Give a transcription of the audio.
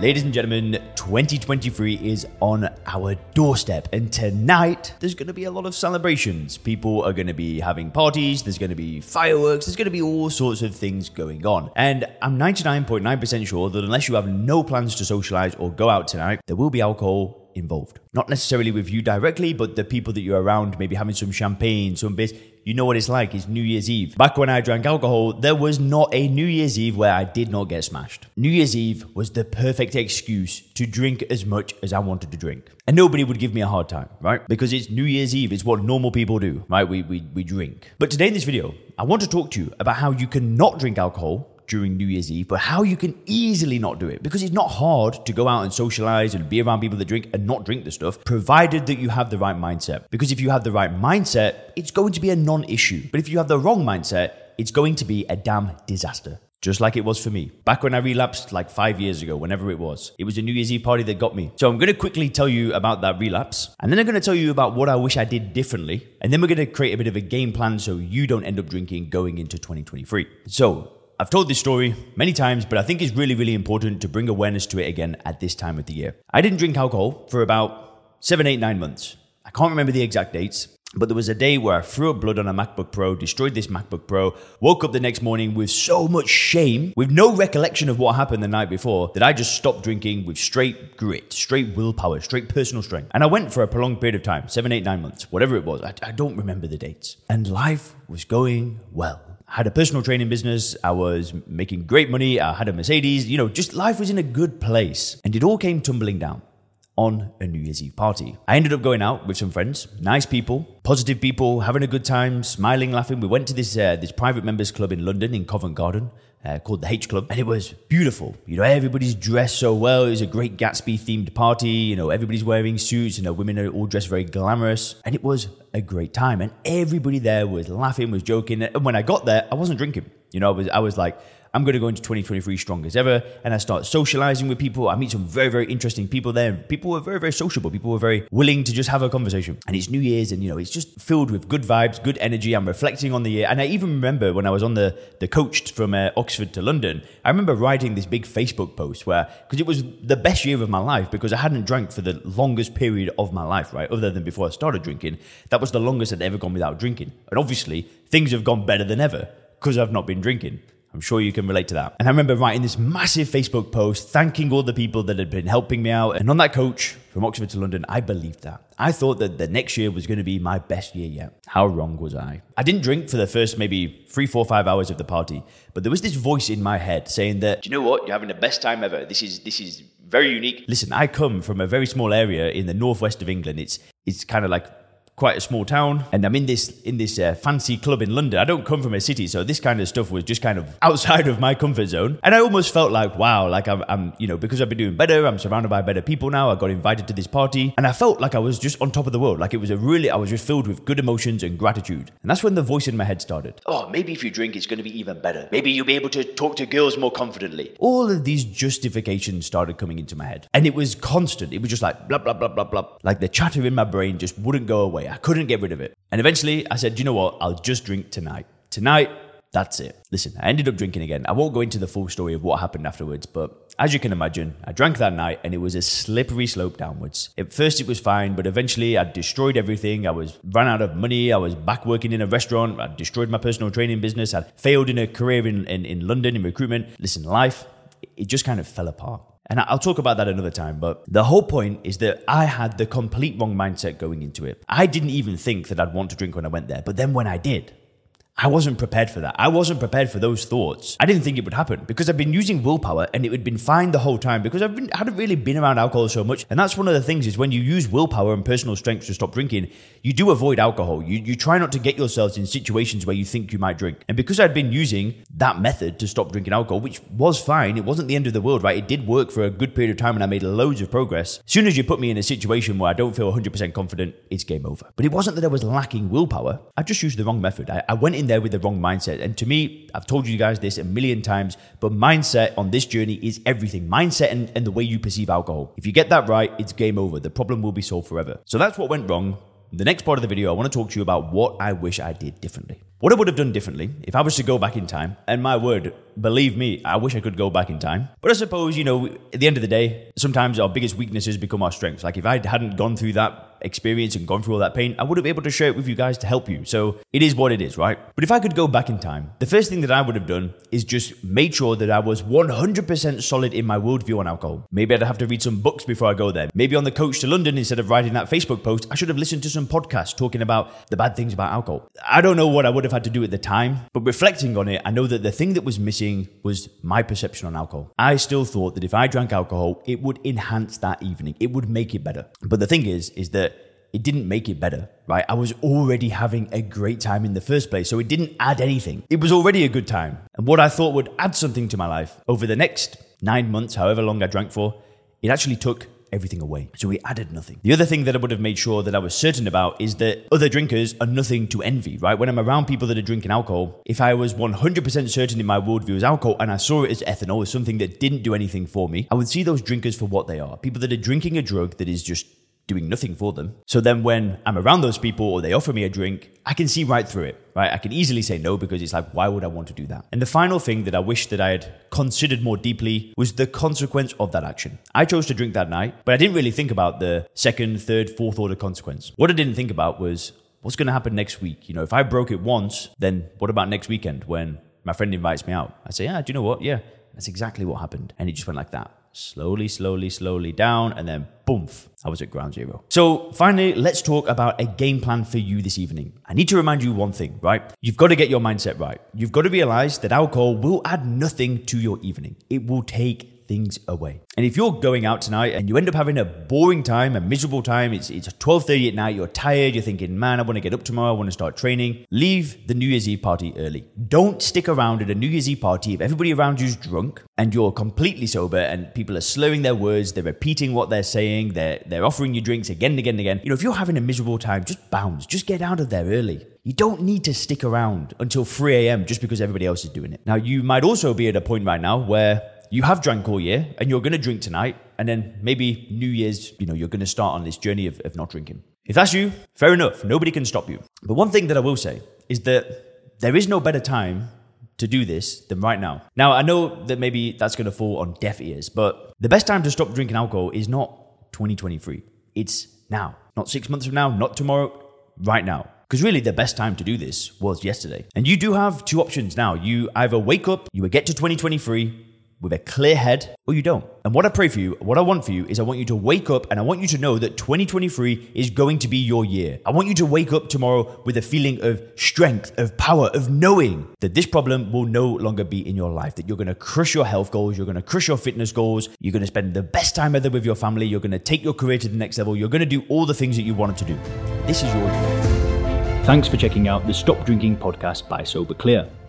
Ladies and gentlemen, 2023 is on our doorstep, and tonight there's going to be a lot of celebrations. People are going to be having parties, there's going to be fireworks, there's going to be all sorts of things going on. And I'm 99.9% sure that unless you have no plans to socialize or go out tonight, there will be alcohol involved. Not necessarily with you directly, but the people that you're around, maybe having some champagne, some beers. You know what it's like. It's New Year's Eve. Back when I drank alcohol, there was not a New Year's Eve where I did not get smashed. New Year's Eve was the perfect excuse to drink as much as I wanted to drink. And nobody would give me a hard time, right? Because it's New Year's Eve. It's what normal people do, right? We, we, we drink. But today in this video, I want to talk to you about how you cannot drink alcohol during New Year's Eve, but how you can easily not do it because it's not hard to go out and socialize and be around people that drink and not drink the stuff, provided that you have the right mindset. Because if you have the right mindset, it's going to be a non issue. But if you have the wrong mindset, it's going to be a damn disaster. Just like it was for me. Back when I relapsed, like five years ago, whenever it was. It was a New Year's Eve party that got me. So I'm to quickly tell you about that relapse. And then I'm to tell you about what I wish I did differently. And then we're to create a bit of a game plan so you don't end up drinking going into 2023. So I've told this story many times, but I think it's really, really important to bring awareness to it again at this time of the year. I didn't drink alcohol for about seven, eight, nine months. I can't remember the exact dates, but there was a day where I threw up blood on a MacBook Pro, destroyed this MacBook Pro, woke up the next morning with so much shame, with no recollection of what happened the night before, that I just stopped drinking with straight grit, straight willpower, straight personal strength. And I went for a prolonged period of time seven, eight, nine months, whatever it was. I, I don't remember the dates. And life was going well had a personal training business. I was making great money. I had a Mercedes. You know, just life was in a good place. And it all came tumbling down on a New Year's Eve party. I ended up going out with some friends, nice people, positive people, having a good time, smiling, laughing. We went to this uh, this private members club in London in Covent Garden uh, called the H Club, and it was beautiful. You know, everybody's dressed so well. It was a great Gatsby themed party. You know, everybody's wearing suits. You know, women are all dressed very glamorous, and it was a great time. And everybody there was laughing, was joking. And when I got there, I wasn't drinking. You know, I was I was like I'm going to go into 2023 strong as ever. And I start socializing with people. I meet some very, very interesting people there. People were very, very sociable. People were very willing to just have a conversation. And it's New Year's and, you know, it's just filled with good vibes, good energy. I'm reflecting on the year. And I even remember when I was on the, the coach from uh, Oxford to London, I remember writing this big Facebook post where, because it was the best year of my life because I hadn't drank for the longest period of my life, right? Other than before I started drinking. That was the longest I'd ever gone without drinking. And obviously, things have gone better than ever because I've not been drinking. I'm sure you can relate to that. And I remember writing this massive Facebook post thanking all the people that had been helping me out. And on that coach from Oxford to London, I believed that. I thought that the next year was going to be my best year yet. How wrong was I? I didn't drink for the first maybe three, four, five hours of the party, but there was this voice in my head saying that, Do you know what? You're having the best time ever. This is this is very unique. Listen, I come from a very small area in the northwest of England. It's it's kind of like quite a small town, and I'm in this in this uh, fancy club in London. I don't come from a city, so this kind of stuff was just kind of outside of my comfort zone. And I almost felt like, wow, like I'm, I'm, you know, because I've been doing better, I'm surrounded by better people now. I got invited to this party, and I felt like I was just on top of the world. Like it was a really, I was just filled with good emotions and gratitude. And that's when the voice in my head started. Oh, maybe if you drink, it's going to be even better. Maybe you'll be able to talk to girls more confidently. All of these justifications started coming into my head, and it was constant. It was just like blah blah blah blah blah. Like the chatter in my brain just wouldn't go away. I couldn't get rid of it. And eventually I said, you know what? I'll just drink tonight. Tonight, that's it. Listen, I ended up drinking again. I won't go into the full story of what happened afterwards, but as you can imagine, I drank that night and it was a slippery slope downwards. At first it was fine, but eventually I destroyed everything. I was ran out of money. I was back working in a restaurant. I destroyed my personal training business. I failed in a career in, in, in London in recruitment. Listen, life, it just kind of fell apart. And I'll talk about that another time, but the whole point is that I had the complete wrong mindset going into it. I didn't even think that I'd want to drink when I went there, but then when I did, I wasn't prepared for that. I wasn't prepared for those thoughts. I didn't think it would happen because I've been using willpower and it had been fine the whole time because I've hadn't really been around alcohol so much. And that's one of the things is when you use willpower and personal strength to stop drinking, you do avoid alcohol. You, you try not to get yourselves in situations where you think you might drink. And because I'd been using that method to stop drinking alcohol, which was fine, it wasn't the end of the world, right? It did work for a good period of time and I made loads of progress. As soon as you put me in a situation where I don't feel 100% confident, it's game over. But it wasn't that I was lacking willpower. I just used the wrong method. I, I went in there with the wrong mindset. And to me, I've told you guys this a million times, but mindset on this journey is everything. Mindset and, and the way you perceive alcohol. If you get that right, it's game over. The problem will be solved forever. So that's what went wrong. The next part of the video, I want to talk to you about what I wish I did differently. What I would have done differently if I was to go back in time, and my word, believe me, I wish I could go back in time. But I suppose, you know, at the end of the day, sometimes our biggest weaknesses become our strengths. Like if I hadn't gone through that experience and gone through all that pain, I would have been able to share it with you guys to help you. So it is what it is, right? But if I could go back in time, the first thing that I would have done is just made sure that I was 100% solid in my worldview on alcohol. Maybe I'd have to read some books before I go there. Maybe on the coach to London, instead of writing that Facebook post, I should have listened to some podcasts talking about the bad things about alcohol. I don't know what I would have had to do at the time, but reflecting on it, I know that the thing that was missing was my perception on alcohol. I still thought that if I drank alcohol, it would enhance that evening. It would make it better. But the thing is, is that it didn't make it better, right? I was already having a great time in the first place, so it didn't add anything. It was already a good time. And what I thought would add something to my life over the next nine months, however long I drank for, it actually took everything away. So it added nothing. The other thing that I would have made sure that I was certain about is that other drinkers are nothing to envy, right? When I'm around people that are drinking alcohol, if I was 100% certain in my worldview as alcohol and I saw it as ethanol, as something that didn't do anything for me, I would see those drinkers for what they are. People that are drinking a drug that is just doing nothing for them. So then when I'm around those people or they offer me a drink, I can see right through it, right? I can easily say no because it's like, why would I want to do that? And the final thing that I wish that I had considered more deeply was the consequence of that action. I chose to drink that night, but I didn't really think about the second, third, fourth order consequence. What I didn't think about was what's going to happen next week? You know, if I broke it once, then what about next weekend when my friend invites me out? I say, yeah, do you know what? Yeah, that's exactly what happened. And it just went like that slowly, slowly, slowly down, and then boom, I was at ground zero. So finally, let's talk about a game plan for you this evening. I need to remind you one thing, right? You've got to get your mindset right. You've got to realize that alcohol will add nothing to your evening. It will things away. And if you're going out tonight and you end up having a boring time, a miserable time, it's it's 12:30 at night, you're tired, you're thinking, "Man, I want to get up tomorrow, I want to start training." Leave the New Year's Eve party early. Don't stick around at a New Year's Eve party if everybody around you's drunk and you're completely sober and people are slurring their words, they're repeating what they're saying, they're they're offering you drinks again and again and again. You know, if you're having a miserable time, just bounce, just get out of there early. You don't need to stick around until 3 a.m. just because everybody else is doing it. Now, you might also be at a point right now where you have drank all year and you're going to drink tonight, and then maybe New Year's, you know, you're going to start on this journey of, of not drinking. If that's you, fair enough. Nobody can stop you. But one thing that I will say is that there is no better time to do this than right now. Now, I know that maybe that's going to fall on deaf ears, but the best time to stop drinking alcohol is not 2023. It's now. Not six months from now, not tomorrow, right now. Because really, the best time to do this was yesterday. And you do have two options now. You either wake up, you get to 2023, with a clear head or you don't. And what I pray for you, what I want for you is I want you to wake up and I want you to know that 2023 is going to be your year. I want you to wake up tomorrow with a feeling of strength, of power, of knowing that this problem will no longer be in your life, that you're going to crush your health goals, you're going to crush your fitness goals, you're going to spend the best time ever with your family, you're going to take your career to the next level, you're going to do all the things that you wanted to do. This is your year. Thanks for checking out the Stop Drinking podcast by Sober Clear.